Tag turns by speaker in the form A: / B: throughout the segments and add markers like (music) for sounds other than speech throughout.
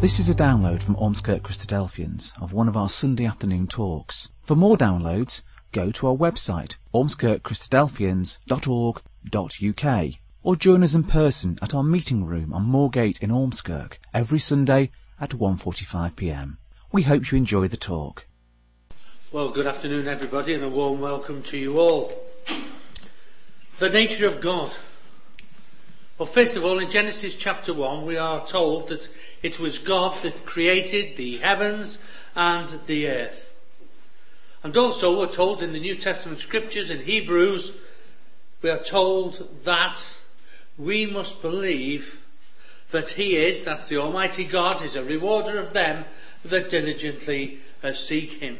A: This is a download from Ormskirk Christadelphians of one of our Sunday afternoon talks. For more downloads, go to our website ormskirkchristadelphians.org.uk or join us in person at our meeting room on Moorgate in Ormskirk every Sunday at 1.45pm. We hope you enjoy the talk.
B: Well, good afternoon, everybody, and a warm welcome to you all. The nature of God. Well, first of all, in Genesis chapter 1, we are told that it was God that created the heavens and the earth. And also, we're told in the New Testament scriptures in Hebrews, we are told that we must believe that He is, that's the Almighty God, is a rewarder of them that diligently uh, seek Him.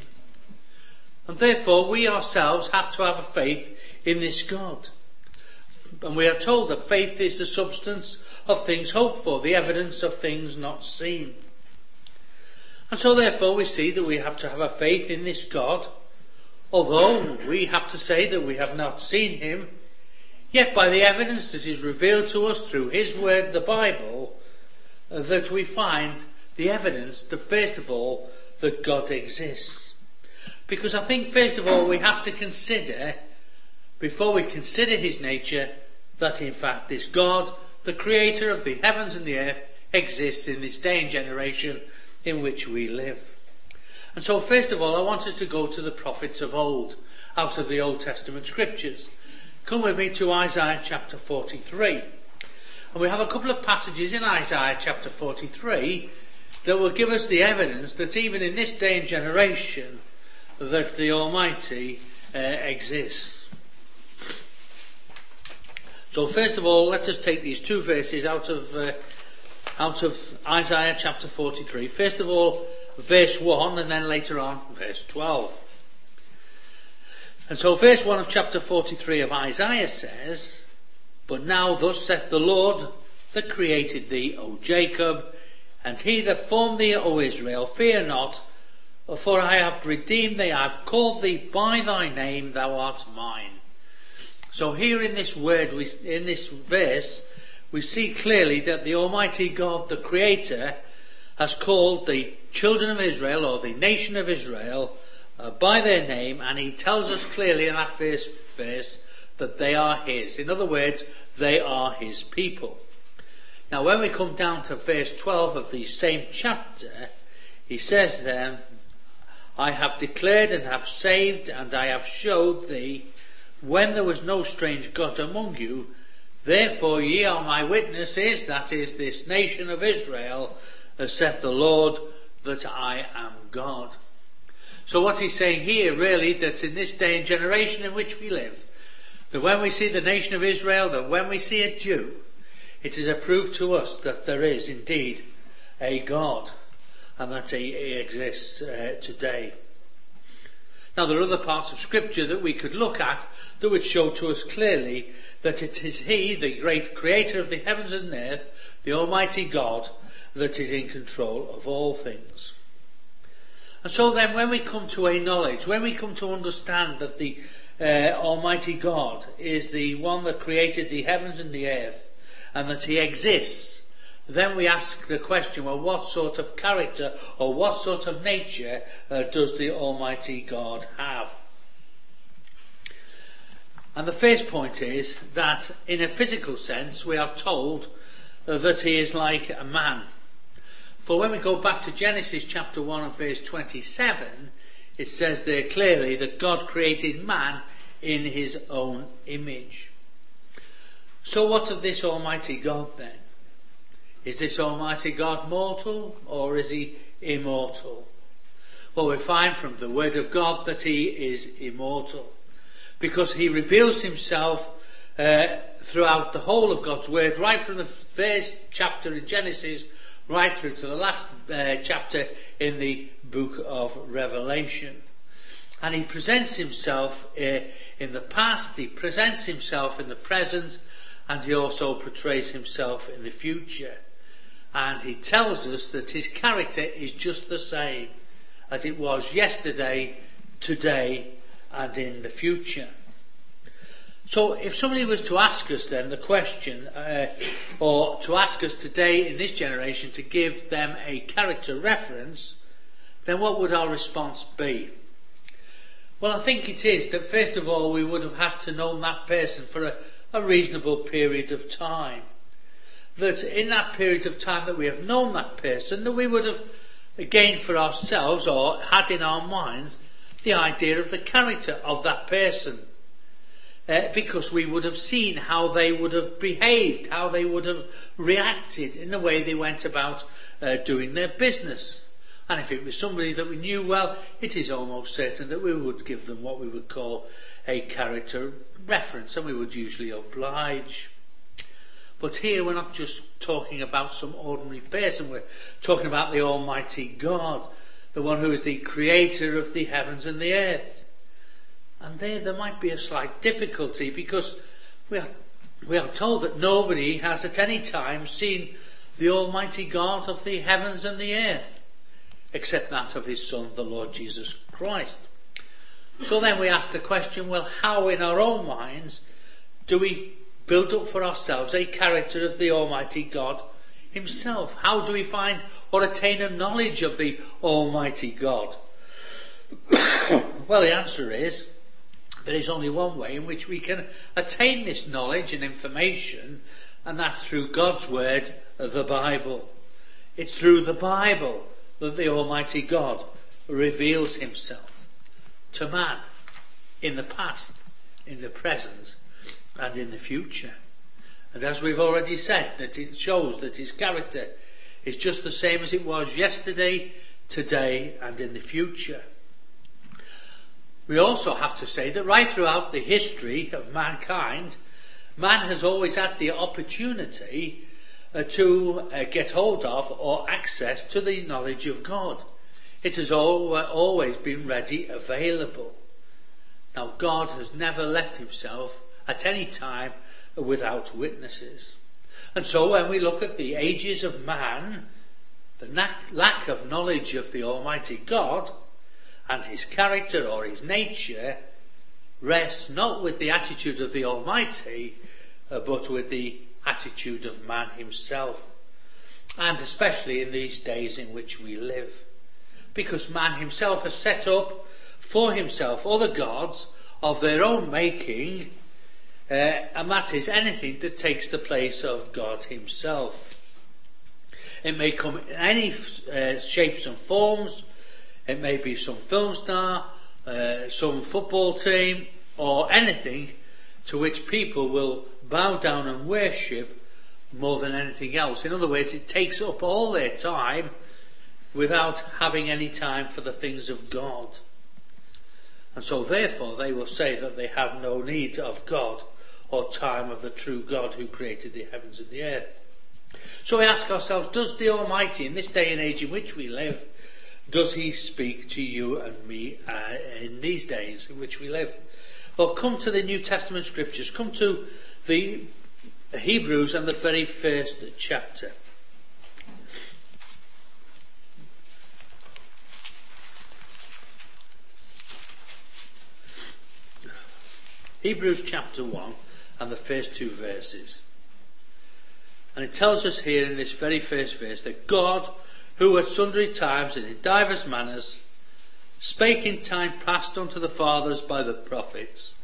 B: And therefore, we ourselves have to have a faith in this God. And we are told that faith is the substance of things hoped for, the evidence of things not seen. And so therefore we see that we have to have a faith in this God, although we have to say that we have not seen him, yet by the evidence that is revealed to us through his word, the Bible, that we find the evidence that first of all, that God exists. Because I think first of all we have to consider, before we consider his nature, that in fact this God, the creator of the heavens and the earth, exists in this day and generation in which we live. And so first of all, I want us to go to the prophets of old, out of the Old Testament scriptures. Come with me to Isaiah chapter 43. And we have a couple of passages in Isaiah chapter 43 that will give us the evidence that even in this day and generation that the Almighty uh, exists. So first of all, let us take these two verses out of uh, out of Isaiah chapter 43. First of all, verse 1 and then later on verse 12. And so verse 1 of chapter 43 of Isaiah says, But now thus saith the Lord that created thee, O Jacob, and he that formed thee, O Israel, fear not, for I have redeemed thee, I have called thee by thy name, thou art mine. So here in this word, we, in this verse, we see clearly that the Almighty God, the Creator, has called the children of Israel or the nation of Israel uh, by their name, and He tells us clearly in that verse that they are His. In other words, they are His people. Now, when we come down to verse 12 of the same chapter, He says then, I have declared and have saved, and I have showed thee when there was no strange God among you, therefore ye are my witnesses, that is, this nation of Israel, as saith the Lord, that I am God. So what he's saying here really, that in this day and generation in which we live, that when we see the nation of Israel, that when we see a Jew, it is a proof to us that there is indeed a God and that he exists uh, today. Now, there are other parts of Scripture that we could look at that would show to us clearly that it is He, the great creator of the heavens and the earth, the Almighty God, that is in control of all things. And so then, when we come to a knowledge, when we come to understand that the uh, Almighty God is the one that created the heavens and the earth, and that He exists then we ask the question, well, what sort of character or what sort of nature uh, does the Almighty God have? And the first point is that in a physical sense, we are told uh, that he is like a man. For when we go back to Genesis chapter 1 and verse 27, it says there clearly that God created man in his own image. So what of this Almighty God then? Is this Almighty God mortal or is he immortal? Well, we find from the Word of God that he is immortal because he reveals himself uh, throughout the whole of God's Word, right from the first chapter in Genesis right through to the last uh, chapter in the book of Revelation. And he presents himself uh, in the past, he presents himself in the present, and he also portrays himself in the future. And he tells us that his character is just the same as it was yesterday, today, and in the future. So if somebody was to ask us then the question, uh, or to ask us today in this generation to give them a character reference, then what would our response be? Well, I think it is that first of all we would have had to know that person for a, a reasonable period of time. That in that period of time that we have known that person, that we would have gained for ourselves or had in our minds the idea of the character of that person uh, because we would have seen how they would have behaved, how they would have reacted in the way they went about uh, doing their business. And if it was somebody that we knew well, it is almost certain that we would give them what we would call a character reference, and we would usually oblige. But here we're not just talking about some ordinary person, we're talking about the Almighty God, the one who is the creator of the heavens and the earth. And there, there might be a slight difficulty because we are, we are told that nobody has at any time seen the Almighty God of the heavens and the earth, except that of His Son, the Lord Jesus Christ. So then we ask the question, well, how in our own minds do we build up for ourselves a character of the Almighty God Himself? How do we find or attain a knowledge of the Almighty God? (coughs) well, the answer is there is only one way in which we can attain this knowledge and information, and that's through God's Word, the Bible. It's through the Bible that the Almighty God reveals Himself to man in the past, in the present, and in the future. And as we've already said, that it shows that His character is just the same as it was yesterday, today, and in the future. We also have to say that right throughout the history of mankind, man has always had the opportunity uh, to uh, get hold of or access to the knowledge of God. It has all, uh, always been ready available. Now, God has never left himself at any time without witnesses. And so, when we look at the ages of man, the lack of knowledge of the Almighty God, and his character or his nature rests not with the attitude of the Almighty, uh, but with the attitude of man himself. And especially in these days in which we live. Because man himself has set up for himself other gods of their own making, uh, and that is anything that takes the place of God himself. It may come in any uh, shapes and forms, it may be some film star, uh, some football team, or anything to which people will bow down and worship more than anything else. In other words, it takes up all their time without having any time for the things of God. And so, therefore, they will say that they have no need of God or time of the true God who created the heavens and the earth. So we ask ourselves, does the Almighty, in this day and age in which we live, does he speak to you and me uh, in these days in which we live? Well, come to the New Testament scriptures. Come to the Hebrews and the very first chapter. Hebrews chapter 1 and the first two verses. And it tells us here in this very first verse that God who at sundry times and in divers manners spake in time past unto the fathers by the prophets.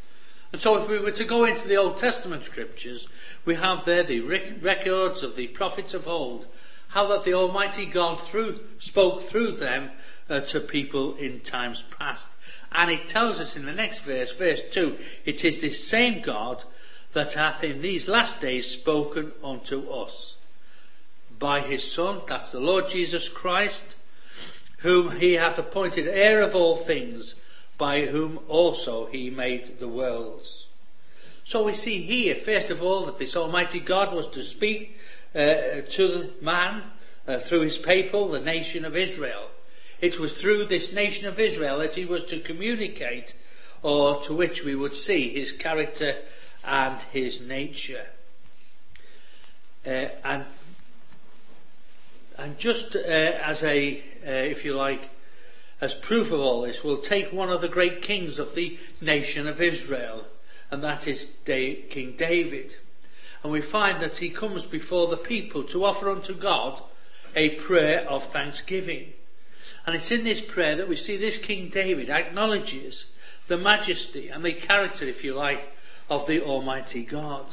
B: And so if we were to go into the Old Testament scriptures, we have there the records of the prophets of old, how that the Almighty God through, spoke through them uh, to people in times past. And it tells us in the next verse, verse 2, it is this same God that hath in these last days spoken unto us by his Son, that's the Lord Jesus Christ, whom he hath appointed heir of all things, by whom also he made the worlds. So we see here, first of all, that this Almighty God was to speak uh, to the man uh, through his people, the nation of Israel. It was through this nation of Israel that he was to communicate, or to which we would see his character and his nature. Uh, and and just uh, as a, uh, if you like, as proof of all this, we'll take one of the great kings of the nation of Israel, and that is King David. And we find that he comes before the people to offer unto God a prayer of thanksgiving. And it's in this prayer that we see this King David acknowledges the majesty and the character, if you like, of the Almighty God.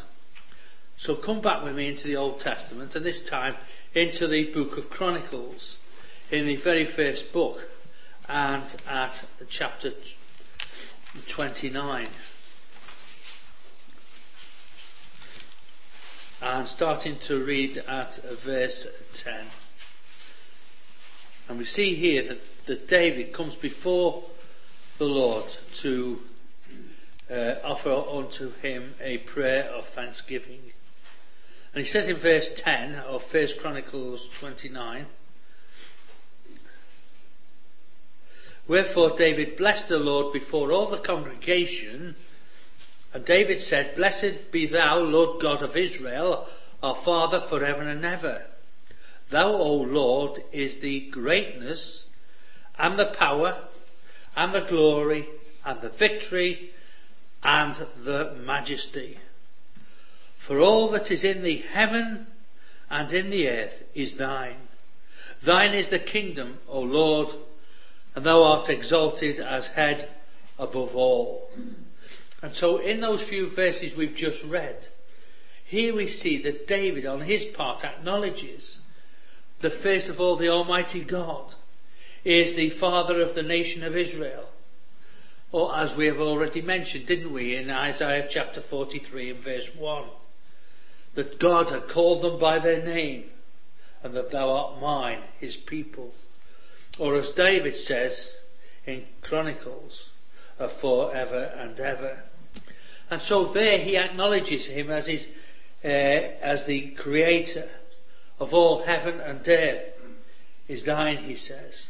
B: So come back with me into the Old Testament, and this time into the book of Chronicles, in the very first book, and at chapter 29. And starting to read at verse 10. And we see here that, that David comes before the Lord to uh, offer unto him a prayer of thanksgiving. And he says in verse 10 of 1 Chronicles 29, Wherefore David blessed the Lord before all the congregation, and David said, Blessed be thou, Lord God of Israel, our Father for ever and ever. Thou, O Lord, is the greatness and the power and the glory and the victory and the majesty. For all that is in the heaven and in the earth is thine. Thine is the kingdom, O Lord, and thou art exalted as head above all. And so in those few verses we've just read, here we see that David on his part acknowledges the first of all, the Almighty God is the father of the nation of Israel. Or as we have already mentioned, didn't we, in Isaiah chapter 43 and verse 1, that God had called them by their name and that thou art mine, his people. Or as David says in Chronicles, for ever and ever. And so there he acknowledges him as his, uh, as the creator of all heaven and earth is thine, he says.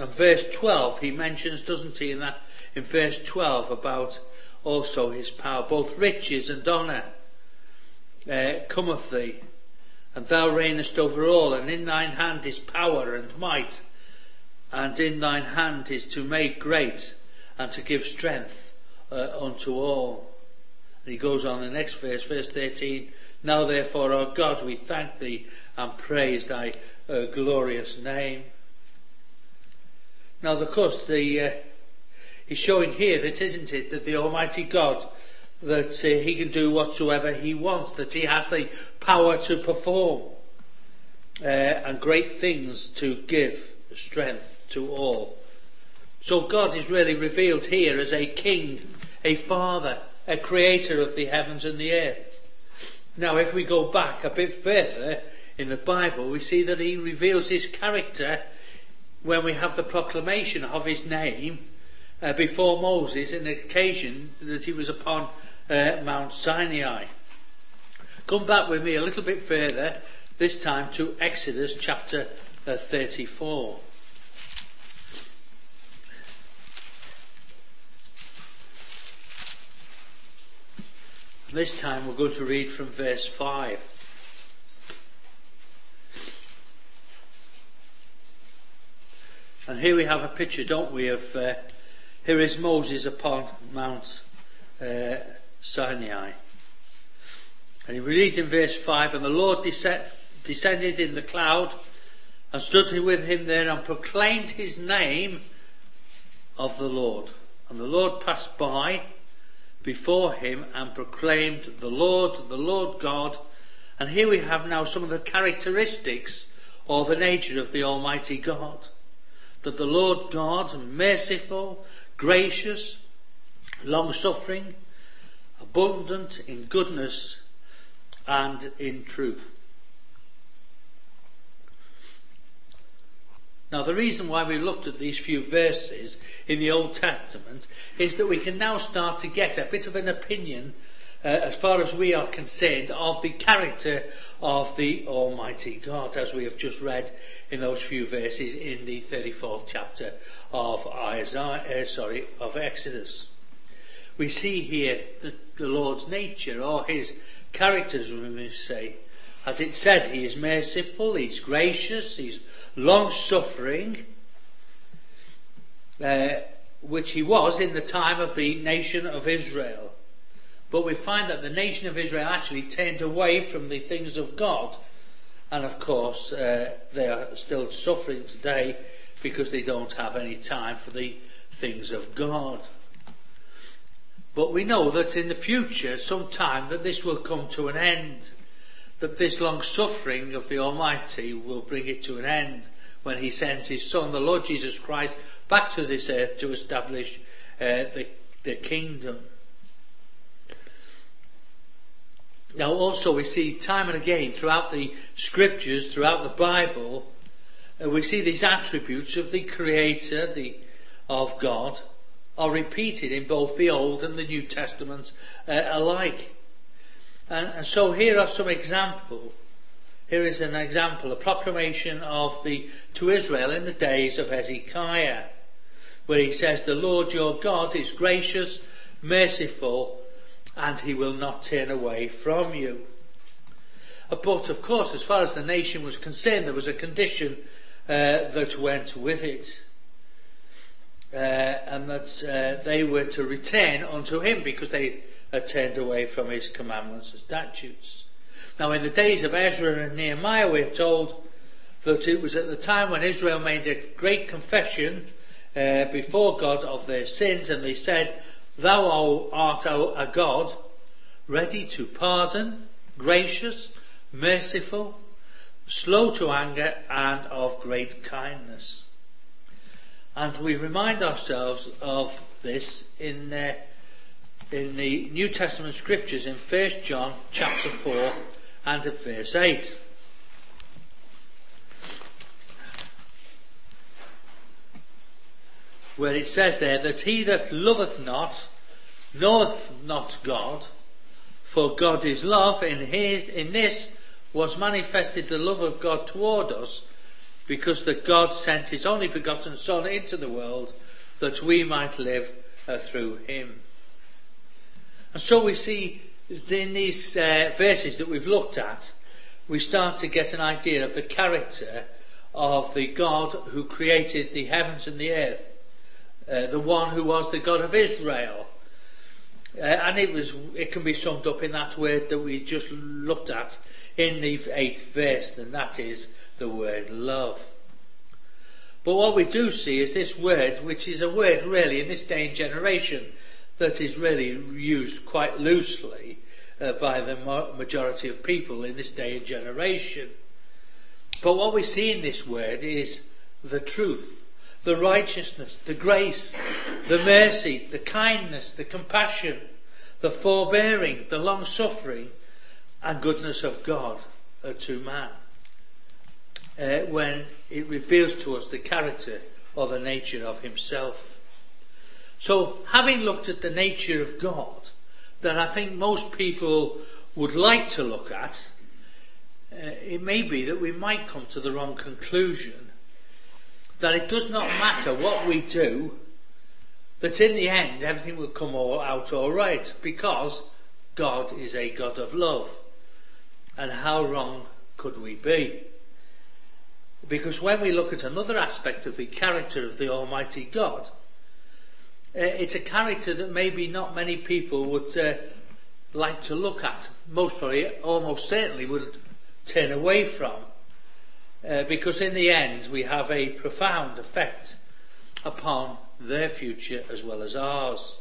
B: And verse 12, he mentions, doesn't he, in that, in verse 12 about also his power, both riches and honour uh, come of thee, and thou reignest over all, and in thine hand is power and might, and in thine hand is to make great and to give strength uh, unto all. And he goes on the next verse, verse 13, now therefore, O God, we thank thee and praise thy uh, glorious name. Now, of course, the, uh, he's showing here that, isn't it, that the Almighty God, that uh, he can do whatsoever he wants, that he has the power to perform uh, and great things to give strength to all. So God is really revealed here as a king, a father, a creator of the heavens and the earth. Now, if we go back a bit further in the Bible, we see that he reveals his character when we have the proclamation of his name uh, before Moses in the occasion that he was upon uh, Mount Sinai. Come back with me a little bit further, this time to Exodus chapter uh, 34. This time we're going to read from verse 5. And here we have a picture, don't we, of uh, here is Moses upon Mount uh, Sinai. And we read in verse 5 And the Lord descended in the cloud and stood with him there and proclaimed his name of the Lord. And the Lord passed by before him and proclaimed the Lord, the Lord God. And here we have now some of the characteristics or the nature of the Almighty God. That the Lord God, merciful, gracious, long suffering, abundant in goodness and in truth. Now, the reason why we looked at these few verses in the Old Testament is that we can now start to get a bit of an opinion, uh, as far as we are concerned, of the character of the Almighty God, as we have just read in those few verses in the 34th chapter of Isaiah, uh, sorry, of Exodus. We see here the, the Lord's nature, or his characters, we may say. As it said, he is merciful, he's gracious, he's long suffering, uh, which he was in the time of the nation of Israel. But we find that the nation of Israel actually turned away from the things of God. And of course, uh, they are still suffering today because they don't have any time for the things of God. But we know that in the future, sometime, that this will come to an end. That this long suffering of the Almighty will bring it to an end when He sends His Son, the Lord Jesus Christ, back to this earth to establish uh, the, the kingdom. Now, also, we see time and again throughout the scriptures, throughout the Bible, uh, we see these attributes of the Creator, the of God, are repeated in both the Old and the New Testament uh, alike. And, and, so here are some examples. Here is an example, a proclamation of the to Israel in the days of Hezekiah, where he says, "The Lord your God is gracious, merciful, and he will not turn away from you. But of course, as far as the nation was concerned, there was a condition uh, that went with it. Uh, and that uh, they were to return unto him because they had turned away from his commandments and statutes. Now, in the days of Ezra and Nehemiah, we're told that it was at the time when Israel made a great confession uh, before God of their sins, and they said, Thou art a God ready to pardon, gracious, merciful, slow to anger, and of great kindness. And we remind ourselves of this in, uh, in the New Testament scriptures in 1 John chapter 4 and at verse 8. Where it says there that he that loveth not knoweth not God, for God is love. In, his, in this was manifested the love of God toward us, because that God sent his only begotten Son into the world that we might live uh, through him. And so we see in these uh, verses that we've looked at, we start to get an idea of the character of the God who created the heavens and the earth. Uh, the one who was the God of Israel. Uh, and it was it can be summed up in that word that we just looked at in the eighth verse, and that is the word love. But what we do see is this word, which is a word really in this day and generation that is really used quite loosely uh, by the majority of people in this day and generation. But what we see in this word is the truth the righteousness, the grace, the mercy, the kindness, the compassion, the forbearing, the long suffering, and goodness of God to man. Uh, when it reveals to us the character or the nature of Himself. So, having looked at the nature of God, that I think most people would like to look at, uh, it may be that we might come to the wrong conclusion that it does not matter what we do, that in the end everything will come all out all right because God is a God of love. And how wrong could we be? Because when we look at another aspect of the character of the Almighty God, uh, it's a character that maybe not many people would uh, like to look at. Most probably, almost certainly, would turn away from. Uh, because in the end we have a profound effect upon their future as well as ours.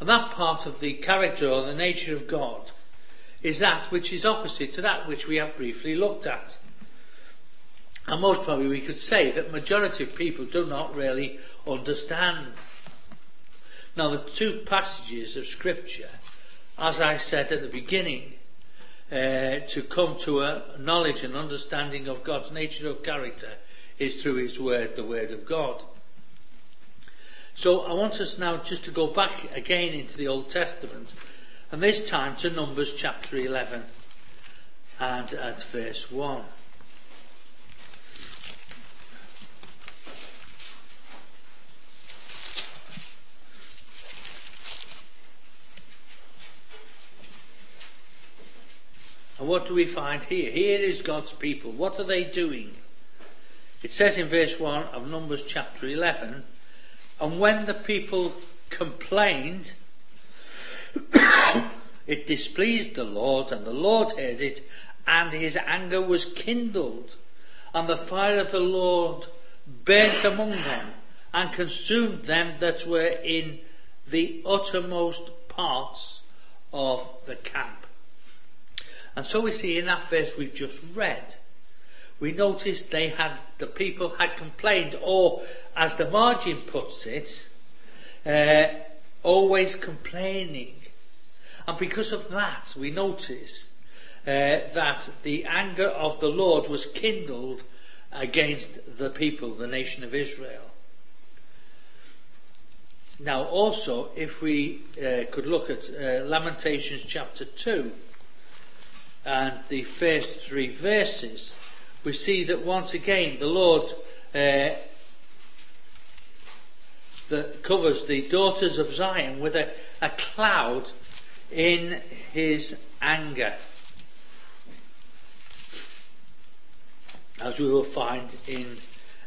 B: And that part of the character or the nature of God is that which is opposite to that which we have briefly looked at. And most probably we could say that majority of people do not really understand. Now the two passages of scripture, as I said at the beginning, uh, to come to a knowledge and understanding of God's nature of character is through His Word, the Word of God. So I want us now just to go back again into the Old Testament, and this time to Numbers chapter 11 and at verse 1. What do we find here? Here is God's people. What are they doing? It says in verse 1 of Numbers chapter 11, and when the people complained (coughs) It displeased the Lord, and the Lord heard it, and his anger was kindled. And the fire of the Lord burnt among them, and consumed them that were in the uttermost parts of the camp. And so we see in that verse we've just read, we notice they had, the people had complained, or as the margin puts it, uh, always complaining. And because of that, we notice uh, that the anger of the Lord was kindled against the people, the nation of Israel. Now, also, if we uh, could look at uh, Lamentations chapter 2 and the first three verses, we see that once again the Lord uh, that covers the daughters of Zion with a, a cloud in his anger. As we will find in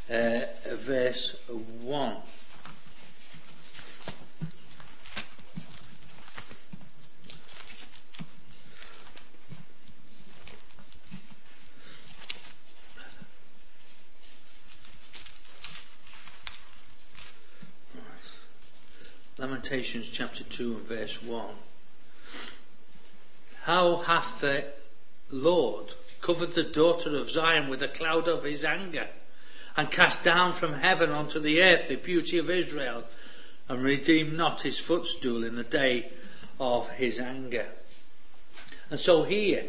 B: uh, verse 1. Lamentations chapter 2 and verse 1. How hath the Lord covered the daughter of Zion with a cloud of his anger, and cast down from heaven unto the earth the beauty of Israel, and redeemed not his footstool in the day of his anger. And so here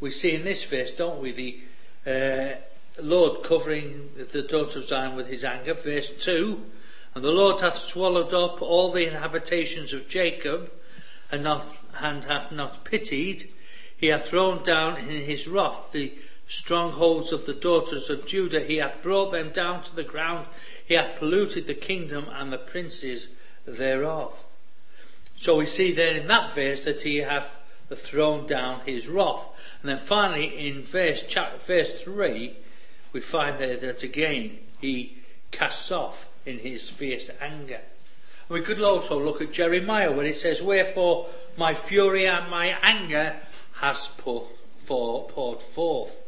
B: we see in this verse, don't we, the uh, Lord covering the daughter of Zion with his anger. Verse 2 and the Lord hath swallowed up all the inhabitations of Jacob, and, not, and hath not pitied. He hath thrown down in his wrath the strongholds of the daughters of Judah. He hath brought them down to the ground. He hath polluted the kingdom and the princes thereof. So we see there in that verse that he hath thrown down his wrath. And then finally in verse, chapter, verse 3, we find there that again he casts off in his fierce anger. We could also look at Jeremiah where it says, Wherefore my fury and my anger has pour, poured forth.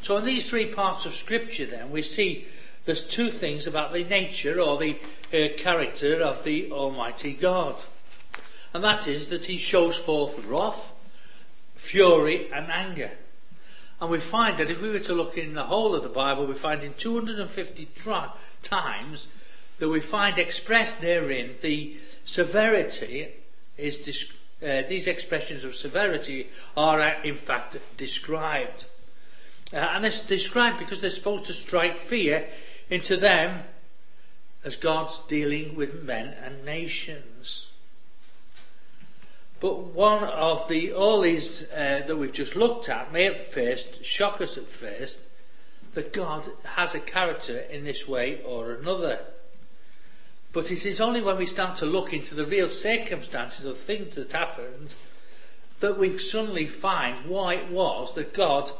B: So in these three parts of scripture then we see there's two things about the nature or the uh, character of the Almighty God. And that is that he shows forth wrath, fury and anger. And we find that if we were to look in the whole of the Bible, we find in 250 tri- times that we find expressed therein the severity is uh, these expressions of severity are uh, in fact described. Uh, and it's described because they're supposed to strike fear into them as God's dealing with men and nations. But one of the all these uh, that we've just looked at may at first shock us at first that God has a character in this way or another. But it is only when we start to look into the real circumstances of things that happened that we suddenly find why it was that God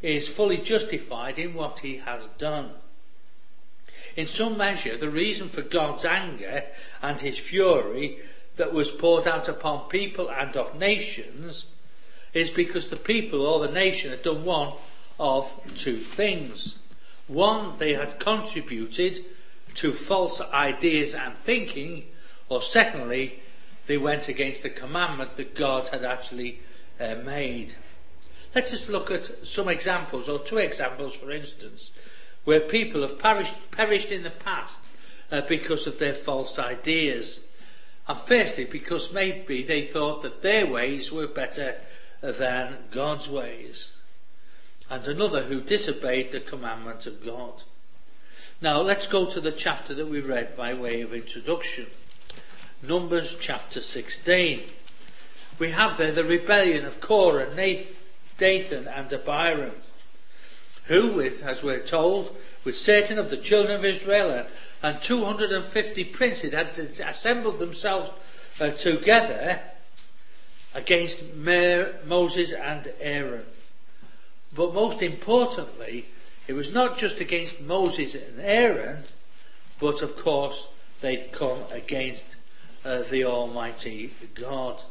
B: is fully justified in what he has done. In some measure, the reason for God's anger and his fury that was poured out upon people and of nations is because the people or the nation had done one of two things. One, they had contributed to false ideas and thinking, or secondly, they went against the commandment that God had actually uh, made. Let us look at some examples, or two examples, for instance, where people have perished, perished in the past uh, because of their false ideas. And firstly, because maybe they thought that their ways were better than God's ways. And another who disobeyed the commandment of God. Now let's go to the chapter that we read by way of introduction. Numbers chapter 16. We have there the rebellion of Korah, Dathan and Abiram, who with, as we're told, with certain of the children of Israel and 250 princes had assembled themselves uh, together against Moses and Aaron. But most importantly, it was not just against Moses and Aaron, but of course they'd come against uh, the Almighty God.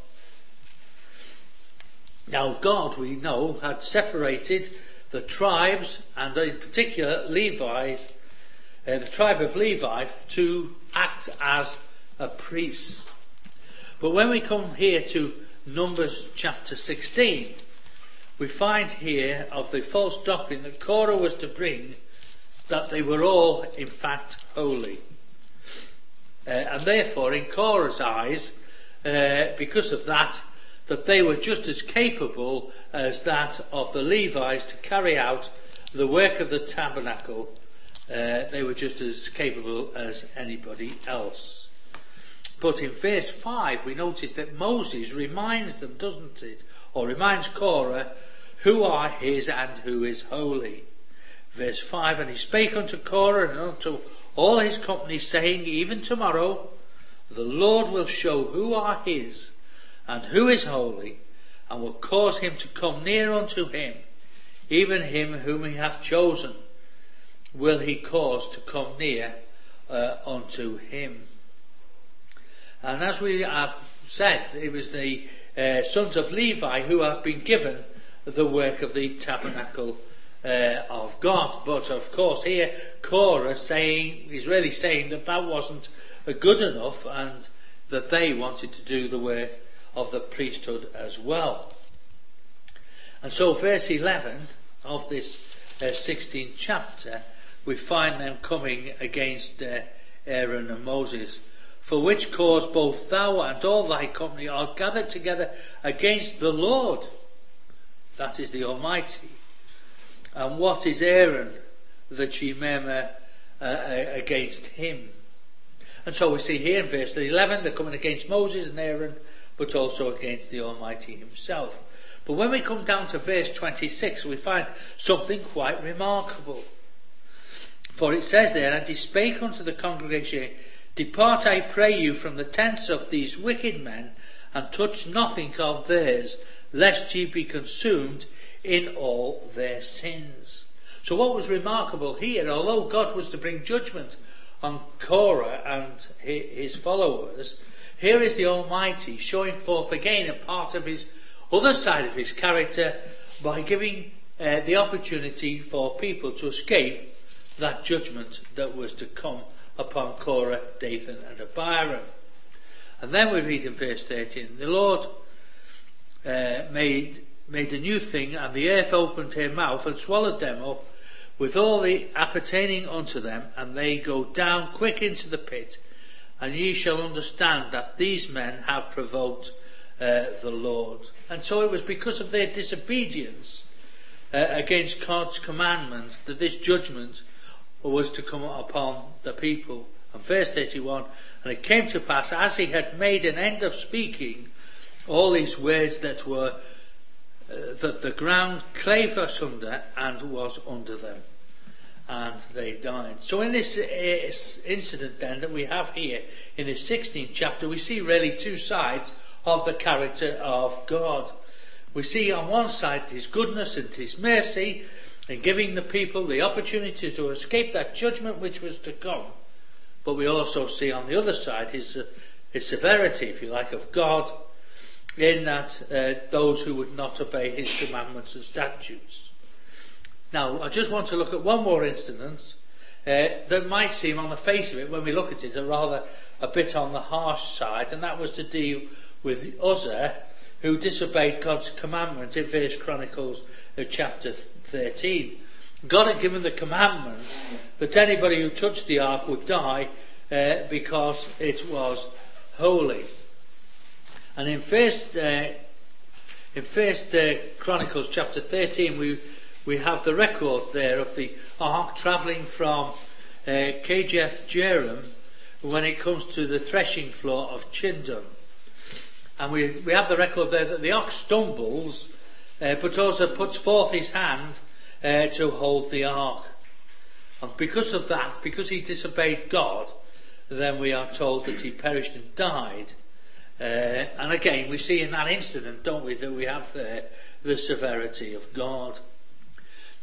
B: Now, God, we know, had separated the tribes, and in particular Levi's, uh, the tribe of Levi, to act as a priest. But when we come here to Numbers chapter 16, we find here of the false doctrine that Korah was to bring that they were all, in fact, holy. Uh, and therefore, in Korah's eyes, uh, because of that, that they were just as capable as that of the Levites to carry out the work of the tabernacle. Uh, they were just as capable as anybody else. But in verse 5, we notice that Moses reminds them, doesn't it? Or reminds Korah, who are his and who is holy. Verse 5 And he spake unto Korah and unto all his company, saying, Even tomorrow the Lord will show who are his and who is holy, and will cause him to come near unto him, even him whom he hath chosen, will he cause to come near uh, unto him. And as we have said, it was the uh, sons of Levi who have been given the work of the tabernacle uh, of God. But of course, here Korah saying is really saying that that wasn't good enough, and that they wanted to do the work of the priesthood as well. And so, verse 11 of this uh, 16th chapter, we find them coming against uh, Aaron and Moses. For which cause both thou and all thy company are gathered together against the Lord, that is the Almighty. And what is Aaron that ye murmur uh, uh against him? And so we see here in verse 11, they're coming against Moses and Aaron, but also against the Almighty Himself. But when we come down to verse 26, we find something quite remarkable. For it says there, And he spake unto the congregation, Depart, I pray you, from the tents of these wicked men, and touch nothing of theirs, lest ye be consumed in all their sins. So, what was remarkable here, although God was to bring judgment on Korah and his followers, here is the Almighty showing forth again a part of his other side of his character by giving uh, the opportunity for people to escape that judgment that was to come upon Korah, Dathan, and Abiram. And then we read in verse 13, the Lord uh, made made a new thing, and the earth opened her mouth and swallowed them up with all the appertaining unto them, and they go down quick into the pit, and ye shall understand that these men have provoked uh, the Lord. And so it was because of their disobedience uh, against God's commandment that this judgment was to come upon the people. And verse 31, and it came to pass, as he had made an end of speaking all these words that were, uh, that the ground clave asunder and was under them and they died. So in this uh, incident then that we have here in the 16th chapter, we see really two sides of the character of God. We see on one side his goodness and his mercy in giving the people the opportunity to escape that judgment which was to come. But we also see on the other side his, uh, his severity, if you like, of God in that uh, those who would not obey his commandments and statutes. Now, I just want to look at one more instance uh, that might seem on the face of it, when we look at it, a rather a bit on the harsh side, and that was to deal with Uzzah, who disobeyed God's commandment in First Chronicles uh, chapter 13. God had given the commandment that anybody who touched the ark would die uh, because it was holy. And in First, uh, in First uh, Chronicles chapter 13, we we have the record there of the ark travelling from uh, Kirjath when it comes to the threshing floor of Chidon. And we, we have the record there that the ox stumbles, uh, but also puts forth his hand uh, to hold the ark. And because of that, because he disobeyed God, then we are told that he perished and died. Uh, and again, we see in that incident, don't we, that we have the severity of God.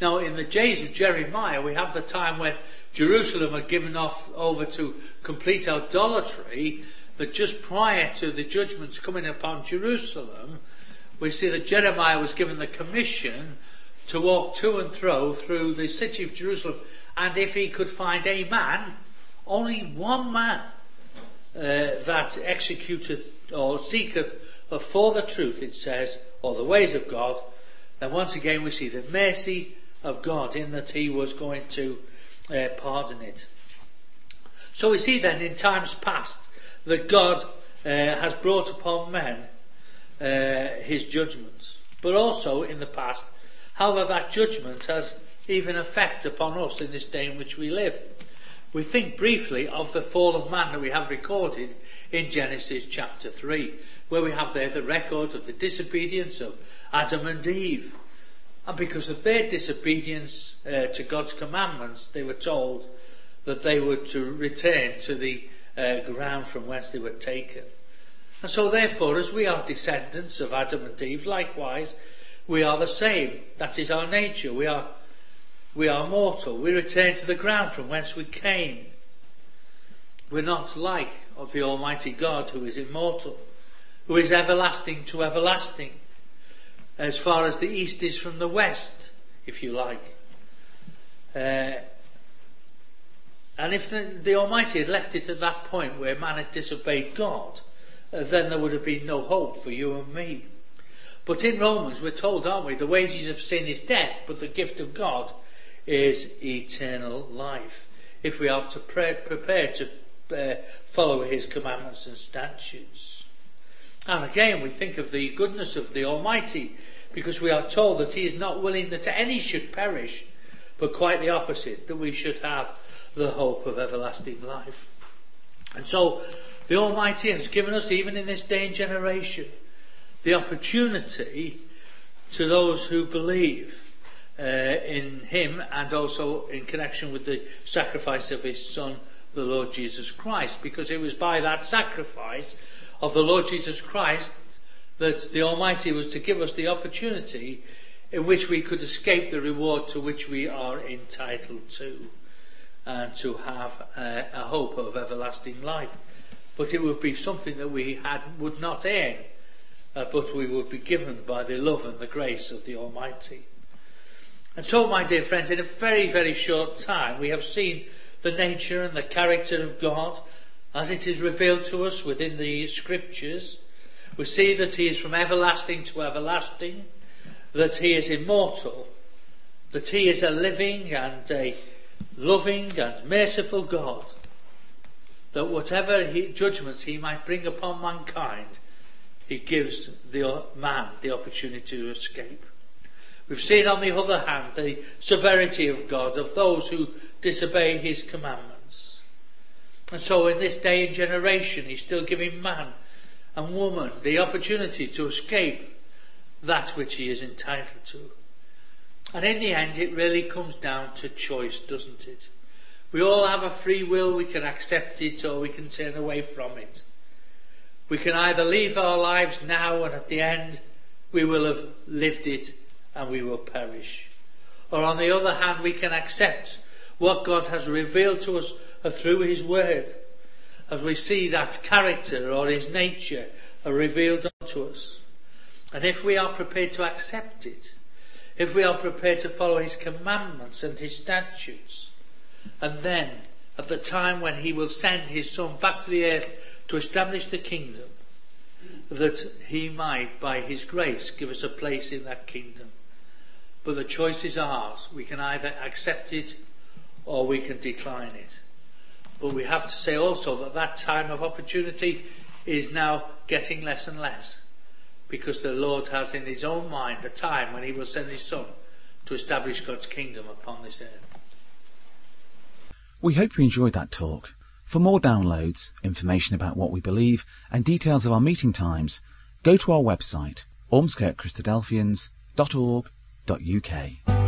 B: Now, in the days of Jeremiah, we have the time when Jerusalem had given off over to complete idolatry, but just prior to the judgments coming upon Jerusalem, we see that Jeremiah was given the commission to walk to and fro through the city of Jerusalem, and if he could find a man, only one man, uh, that executeth or seeketh for the truth, it says, or the ways of God, then once again we see the mercy of God in that he was going to uh, pardon it. So we see then in times past that God uh, has brought upon men uh, his judgments, but also in the past how that judgment has even effect upon us in this day in which we live. We think briefly of the fall of man that we have recorded in Genesis chapter 3, where we have there the record of the disobedience of Adam and Eve. And because of their disobedience uh, to God's commandments, they were told that they were to return to the uh, ground from whence they were taken. And so, therefore, as we are descendants of Adam and Eve, likewise, we are the same. That is our nature. We are, we are mortal. We return to the ground from whence we came. We're not like of the Almighty God who is immortal, who is everlasting to everlasting, as far as the east is from the west, if you like. Uh, and if the, the, Almighty had left it at that point where man had disobeyed God, then there would have been no hope for you and me. But in Romans, we're told, aren't we, the wages of sin is death, but the gift of God is eternal life. If we are to prepare to uh, follow his commandments and statutes. And again, we think of the goodness of the Almighty, because we are told that he is not willing that any should perish, but quite the opposite, that we should have the hope of everlasting life. And so, the Almighty has given us, even in this day and generation, the opportunity to those who believe uh, in him and also in connection with the sacrifice of his son, the Lord Jesus Christ, because it was by that sacrifice of the Lord Jesus Christ that the Almighty was to give us the opportunity in which we could escape the reward to which we are entitled to and to have a, a hope of everlasting life. But it would be something that we had, would not earn uh, but we would be given by the love and the grace of the Almighty. And so, my dear friends, in a very, very short time, we have seen the nature and the character of God as it is revealed to us within the Scriptures. We see that He is from everlasting to everlasting, that He is immortal, that He is a living and a loving and merciful God, that whatever he, judgments He might bring upon mankind, he gives the man the opportunity to escape. We've seen, on the other hand, the severity of God of those who disobey his commandments. And so, in this day and generation, he's still giving man and woman the opportunity to escape that which he is entitled to. And in the end, it really comes down to choice, doesn't it? We all have a free will, we can accept it or we can turn away from it. We can either leave our lives now and at the end we will have lived it and we will perish. Or on the other hand, we can accept what God has revealed to us through His Word as we see that character or His nature are revealed unto us. And if we are prepared to accept it, if we are prepared to follow His commandments and His statutes, and then at the time when He will send His Son back to the earth to establish the kingdom, that he might, by his grace, give us a place in that kingdom. But the choice is ours. We can either accept it or we can decline it. But we have to say also that that time of opportunity is now getting less and less because the Lord has in his own mind the time when he will send his son to establish God's kingdom upon this earth.
A: We hope you enjoyed that talk. For more downloads, information about what we believe, and details of our meeting times, go to our website, ormskirkchristadelphians.org.uk.